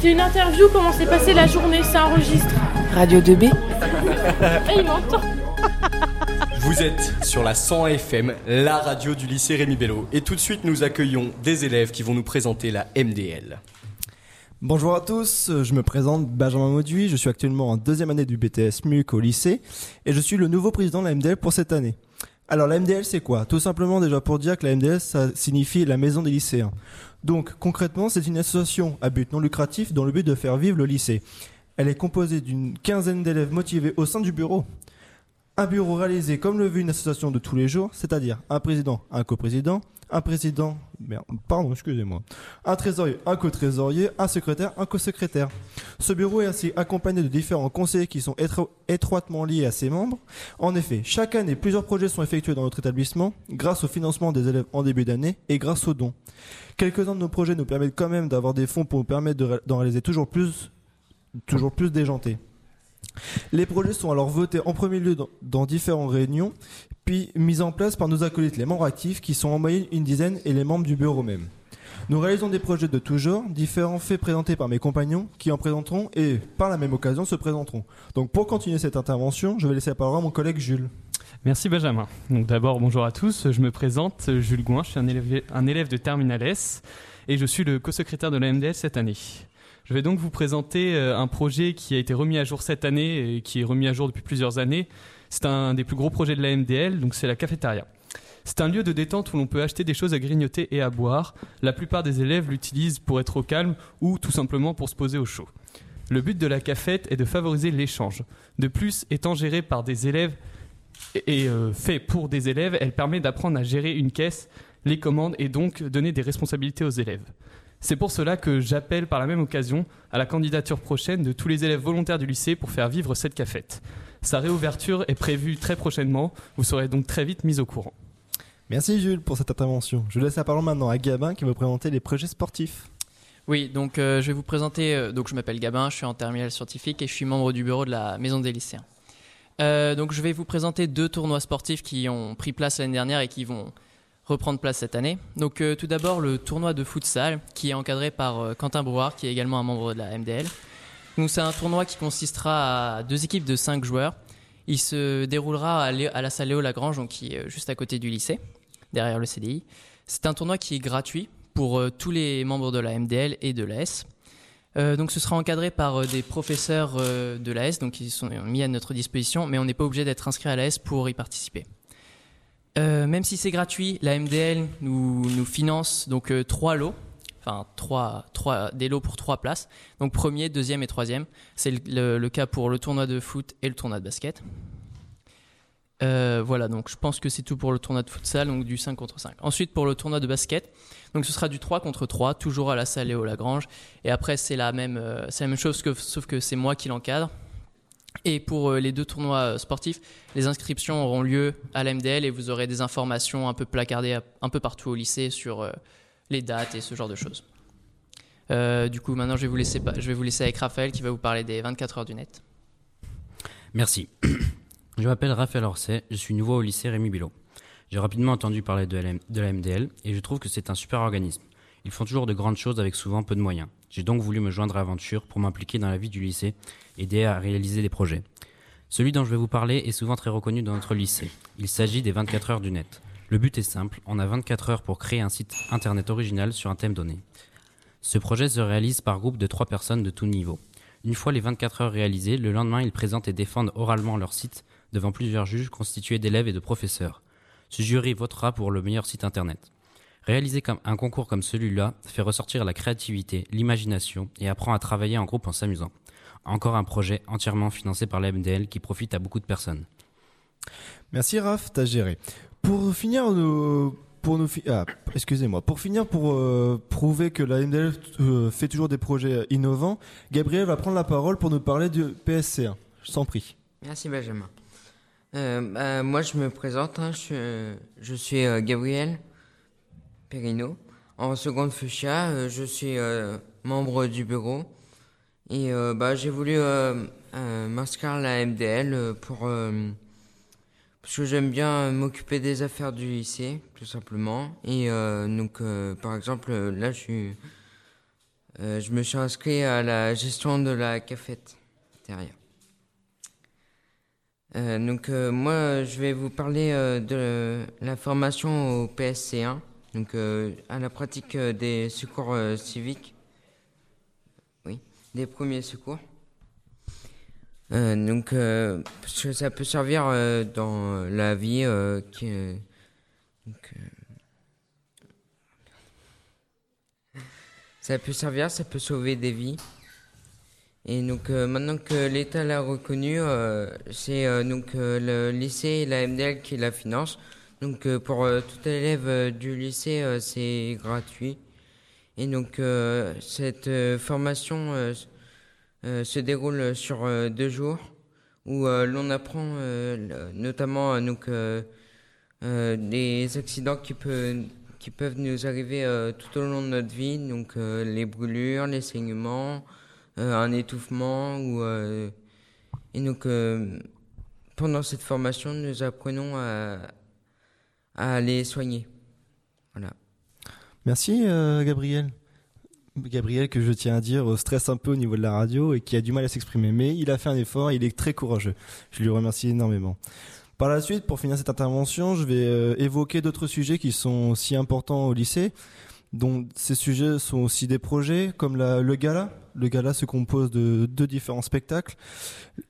C'est une interview, comment s'est passée la journée, ça enregistre. Radio 2B Ah, il m'entend. Vous êtes sur la 100 FM, la radio du lycée Rémi Bello. Et tout de suite, nous accueillons des élèves qui vont nous présenter la MDL. Bonjour à tous, je me présente Benjamin Mauduit, je suis actuellement en deuxième année du BTS MUC au lycée et je suis le nouveau président de la MDL pour cette année. Alors la MDL c'est quoi? Tout simplement déjà pour dire que la MDL ça signifie la maison des lycéens. Donc concrètement c'est une association à but non lucratif dans le but de faire vivre le lycée. Elle est composée d'une quinzaine d'élèves motivés au sein du bureau. Un bureau réalisé comme le veut une association de tous les jours, c'est-à-dire un président, un coprésident, un président, pardon, excusez-moi, un trésorier, un co-trésorier, un secrétaire, un co-secrétaire. Ce bureau est ainsi accompagné de différents conseillers qui sont étro- étroitement liés à ses membres. En effet, chaque année, plusieurs projets sont effectués dans notre établissement grâce au financement des élèves en début d'année et grâce aux dons. Quelques-uns de nos projets nous permettent quand même d'avoir des fonds pour nous permettre d'en réaliser toujours plus, toujours plus déjantés. Les projets sont alors votés en premier lieu dans, différentes réunions, puis mis en place par nos acolytes, les membres actifs, qui sont en moyenne une dizaine, et les membres du bureau même. Nous réalisons des projets de tout genre, différents faits présentés par mes compagnons, qui en présenteront et, par la même occasion, se présenteront. Donc pour continuer cette intervention, je vais laisser la parole à mon collègue Jules. Merci Benjamin. Donc d'abord bonjour à tous, je me présente Jules Gouin, je suis un élève, un élève de Terminal S et je suis le co-secrétaire de la MDL cette année. Je vais donc vous présenter euh, un projet qui a été remis à jour cette année et qui est remis à jour depuis plusieurs années. C'est un des plus gros projets de la MDL, donc c'est la cafétéria. C'est un lieu de détente où l'on peut acheter des choses à grignoter et à boire. La plupart des élèves l'utilisent pour être au calme ou tout simplement pour se poser au chaud. Le but de la cafette est de favoriser l'échange. De plus, étant gérée par des élèves et euh, fait pour des élèves, elle permet d'apprendre à gérer une caisse, les commandes et donc donner des responsabilités aux élèves. C'est pour cela que j'appelle par la même occasion à la candidature prochaine de tous les élèves volontaires du lycée pour faire vivre cette cafette. Sa réouverture est prévue très prochainement, vous serez donc très vite mis au courant. Merci Jules pour cette intervention. Je laisse la parole maintenant à Gabin qui va vous présenter les projets sportifs. Oui, donc euh, je vais vous présenter. euh, donc je m'appelle Gabin, je suis en terminale scientifique et je suis membre du bureau de la Maison des lycéens. Euh, donc je vais vous présenter deux tournois sportifs qui ont pris place l'année dernière et qui vont reprendre place cette année. Donc euh, tout d'abord le tournoi de futsal qui est encadré par euh, Quentin Brouard qui est également un membre de la MDL. Donc c'est un tournoi qui consistera à deux équipes de cinq joueurs. Il se déroulera à, la salle Léo Lagrange, donc qui est euh, juste à côté du lycée, derrière le CDI. C'est un tournoi qui est gratuit pour tous les membres de la MDL et de l'AS. Donc ce sera encadré par des professeurs de l'AS, donc ils sont mis à notre disposition, mais on n'est pas obligé d'être inscrit à l'AS pour y participer. Euh, même si c'est gratuit, la MDL nous, finance donc euh, trois lots, enfin trois, trois, des lots pour trois places. Donc premier, deuxième et troisième. C'est le, cas pour le tournoi de foot et le tournoi de basket. Euh, voilà, donc je pense que c'est tout pour le tournoi de futsal, donc du 5 contre 5. Ensuite, pour le tournoi de basket, donc ce sera du 3 contre 3, toujours à la salle Léo Lagrange. Et après, c'est la même, la même chose, sauf que c'est moi qui l'encadre. Et pour euh, les deux tournois euh, sportifs, les inscriptions auront lieu à l'MDL et vous aurez des informations un peu placardées un peu partout au lycée sur euh, les dates et ce genre de choses. Du coup, maintenant, je vais, vous laisser, je vais vous laisser avec Raphaël qui va vous parler des 24 heures du net. Merci. Je m'appelle Raphaël Orsay, je suis nouveau au lycée Rémi Bilot. J'ai rapidement entendu parler de la MDL et je trouve que c'est un super organisme. Ils font toujours de grandes choses avec souvent peu de moyens. J'ai donc voulu me joindre à l'aventure pour m'impliquer dans la vie du lycée aider à réaliser des projets. Celui dont je vais vous parler est souvent très reconnu dans notre lycée. Il s'agit des 24 heures du net. Le but est simple, on a 24 heures pour créer un site internet original sur un thème donné. Ce projet se réalise par groupe de trois personnes de tout niveau. Une fois les 24 heures réalisées, le lendemain, ils présentent et défendent oralement leur site devant plusieurs juges constitués d'élèves et de professeurs. Ce jury votera pour le meilleur site internet. Réaliser comme un concours comme celui-là fait ressortir la créativité, l'imagination et apprend à travailler en groupe en s'amusant. Encore un projet entièrement financé par la MDL qui profite à beaucoup de personnes. Merci Raph, t'as géré. Pour finir, nous, pour nous, fi- ah, excusez-moi. Pour finir, pour euh, prouver que la MDL euh, fait toujours des projets innovants, Gabriel va prendre la parole pour nous parler du PSC1. Je t'en prie. Merci Benjamin. Euh, bah, moi je me présente, hein, je, suis, euh, je suis euh, Gabriel Perrino. En seconde fuchsia, euh, je suis euh, membre du bureau. Et euh, bah, j'ai voulu m'inscrire à la MDL pour, parce que j'aime bien m'occuper des affaires du lycée, tout simplement. Et donc, par exemple, là je je me suis inscrit à la gestion de la cafétéria. Euh, donc moi, je vais vous parler de la formation au PSC1, donc euh, à la pratique euh, des secours euh, civiques, oui, des premiers secours. Donc parce que ça peut servir dans la vie ça peut servir, ça peut sauver des vies. Et donc maintenant que l'État l'a reconnu, c'est donc le lycée et la MDL qui la finance. Donc euh, pour euh, tout élève euh, du lycée, c'est gratuit. Et donc cette formation se déroule sur deux jours où l'on apprend notamment donc des accidents qui peuvent nous arriver tout au long de notre vie, donc les brûlures, les saignements, un étouffement ou et donc pendant cette formation nous apprenons à, à les soigner. Voilà. Merci euh, Gabriel. Gabriel que je tiens à dire euh, stresse un peu au niveau de la radio et qui a du mal à s'exprimer, mais il a fait un effort, il est très courageux. Je lui remercie énormément. Par la suite, pour finir cette intervention, je vais euh, évoquer d'autres sujets qui sont aussi importants au lycée. Dont ces sujets sont aussi des projets comme la- le gala. Le gala se compose de deux différents spectacles.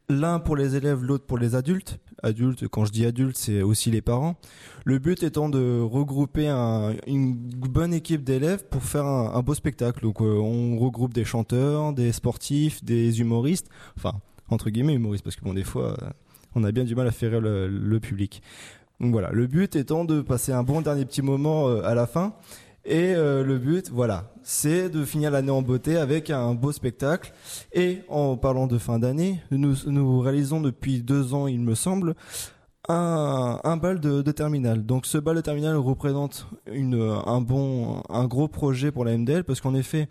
L'un pour les élèves, l'autre pour les adultes. Adultes, quand je dis adultes, c'est aussi les parents. Le but étant de regrouper un- une bonne équipe d'élèves pour faire un, beau spectacle. Donc euh, on regroupe des chanteurs, des sportifs, des humoristes. Enfin, entre guillemets humoristes, parce que bon, des fois, euh, on a bien du mal à faire le, le public. Donc voilà, le but étant de passer un bon dernier petit moment euh, à la fin. Et euh, le but, voilà, c'est de finir l'année en beauté avec un beau spectacle. Et en parlant de fin d'année, nous, nous réalisons depuis deux ans, il me semble, un, un bal de, de terminal. Donc ce bal de terminal représente une, un bon, un gros projet pour la MDL parce qu'en effet,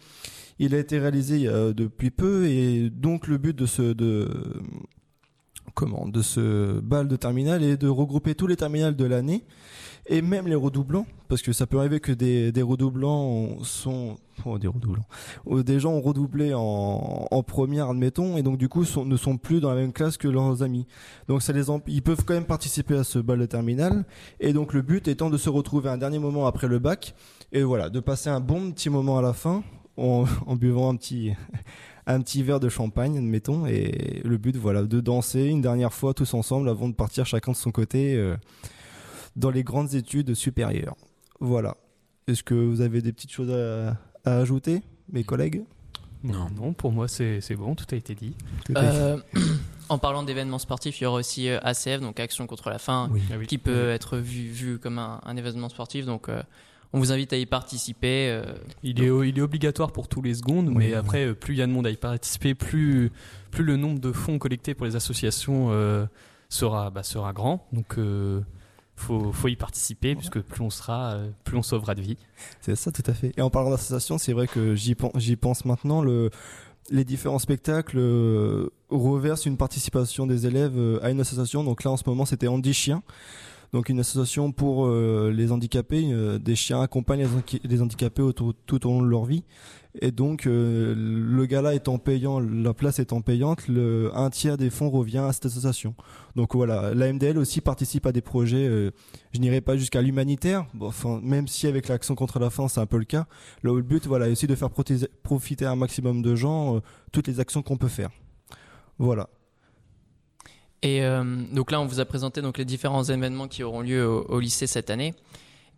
il a été réalisé euh, depuis peu et donc le but de ce, de, comment, de ce bal de terminal est de regrouper tous les terminals de l'année et même les redoublants, parce que ça peut arriver que des, des redoublants sont, oh, des redoublants, ou des gens ont redoublé en, en première, admettons, et donc du coup ne sont plus dans la même classe que leurs amis. Donc ça les ils peuvent quand même participer à ce bal de terminal, et donc le but étant de se retrouver un dernier moment après le bac, et voilà, de passer un bon petit moment à la fin, en, en buvant un petit, un petit verre de champagne, admettons, et le but, voilà, de danser une dernière fois tous ensemble avant de partir chacun de son côté. euh, dans les grandes études supérieures. Voilà. Est-ce que vous avez des petites choses à, à ajouter, mes collègues? Non. Non, pour moi c'est c'est bon, tout a été dit. Euh, en parlant d'événements sportifs, il y aura aussi euh, ACF, donc Action contre la faim, Oui. Ah oui. qui peut être vu, vu comme un, un événement sportif. Donc, euh, on vous invite à y participer. euh, Il est, il est obligatoire pour tous les secondes, Oui, mais oui. après, euh, plus il y a de monde à y participer, plus, plus le nombre de fonds collectés pour les associations euh, sera, bah, sera grand. Donc, il faut, faut y participer, puisque plus on sera, euh, plus on sauvera de vie. C'est ça, tout à fait. Et en parlant d'association, c'est vrai que j'y pense, j'y pense maintenant. Le, les différents spectacles euh, reversent une participation des élèves euh, à une association. Donc là, en ce moment, c'était Andy Chien. Donc une association pour euh, les handicapés. euh, des chiens accompagnent les, handicapés autour- tout au long de leur vie. Et donc euh, le gala étant payant, la place étant payante, le, un tiers des fonds revient à cette association. Donc voilà, la MDL aussi participe à des projets. euh, je n'irai pas jusqu'à l'humanitaire, bon, même si avec l'action contre la faim c'est un peu le cas. Le but, voilà, est aussi de faire profiter un maximum de gens euh, toutes les actions qu'on peut faire. Voilà. Et euh, donc là, on vous a présenté donc les différents événements qui auront lieu au, au lycée cette année.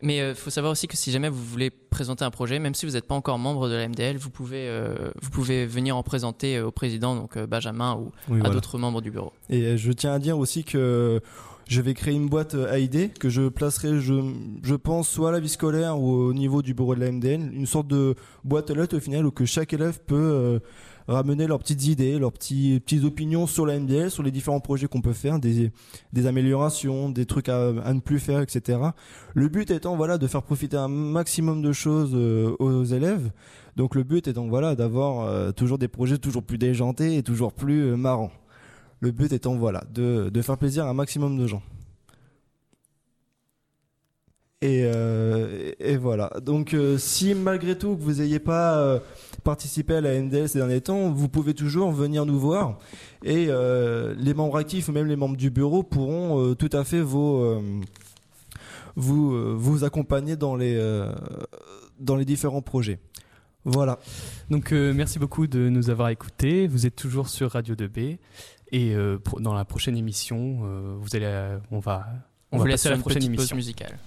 Mais il faut savoir aussi que si jamais vous voulez présenter un projet, même si vous n'êtes pas encore membre de la MDL, vous pouvez, euh, vous pouvez venir en présenter au président, donc euh, Benjamin, ou Oui, à voilà. d'autres membres du bureau. Et euh, je tiens à dire aussi que je vais créer une boîte euh, à idées que je placerai, je, je pense, soit à la vie scolaire ou au niveau du bureau de la MDL, une sorte de boîte à lettres au final où que chaque élève peut euh, ramener leurs petites idées, leurs petits, petites opinions sur la MDL, sur les différents projets qu'on peut faire, des, des améliorations, des trucs à, ne plus faire, etc. Le but étant voilà de faire profiter un maximum de choses euh, aux élèves. Donc le but étant voilà d'avoir euh, toujours des projets toujours plus déjantés et toujours plus euh, marrants. Le but étant voilà de, de faire plaisir à un maximum de gens. Et, euh, et voilà. Donc, euh, si malgré tout que vous n'ayez pas euh, participé à la MDL ces derniers temps, vous pouvez toujours venir nous voir. Et les membres actifs ou même les membres du bureau pourront tout à fait vous, vous, accompagner dans les, dans les différents projets. Voilà. Donc merci beaucoup de nous avoir écoutés. Vous êtes toujours sur Radio 2B et dans la prochaine émission, vous allez, on va, On, on vous laisse sur la prochaine émission. musicale.